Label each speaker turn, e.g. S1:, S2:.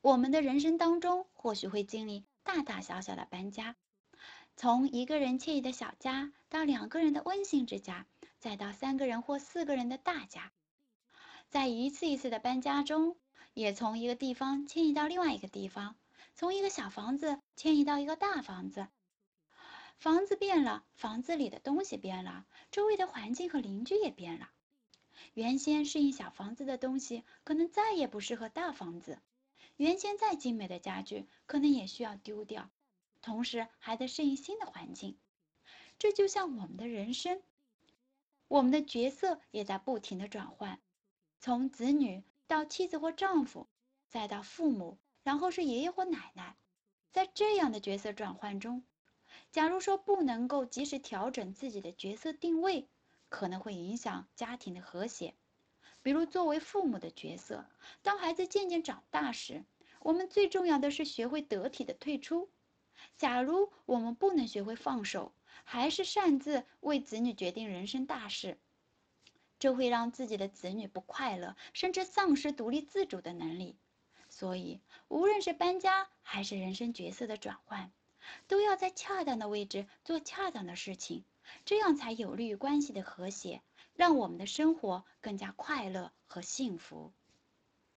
S1: 我们的人生当中或许会经历大大小小的搬家，从一个人惬意的小家，到两个人的温馨之家，再到三个人或四个人的大家。在一次一次的搬家中，也从一个地方迁移到另外一个地方，从一个小房子迁移到一个大房子。房子变了，房子里的东西变了，周围的环境和邻居也变了。原先适应小房子的东西，可能再也不适合大房子；原先再精美的家具，可能也需要丢掉。同时，还得适应新的环境。这就像我们的人生，我们的角色也在不停的转换，从子女到妻子或丈夫，再到父母，然后是爷爷或奶奶。在这样的角色转换中，假如说不能够及时调整自己的角色定位，可能会影响家庭的和谐。比如作为父母的角色，当孩子渐渐长大时，我们最重要的是学会得体的退出。假如我们不能学会放手，还是擅自为子女决定人生大事，这会让自己的子女不快乐，甚至丧失独立自主的能力。所以，无论是搬家还是人生角色的转换，都要在恰当的位置做恰当的事情，这样才有利于关系的和谐，让我们的生活更加快乐和幸福。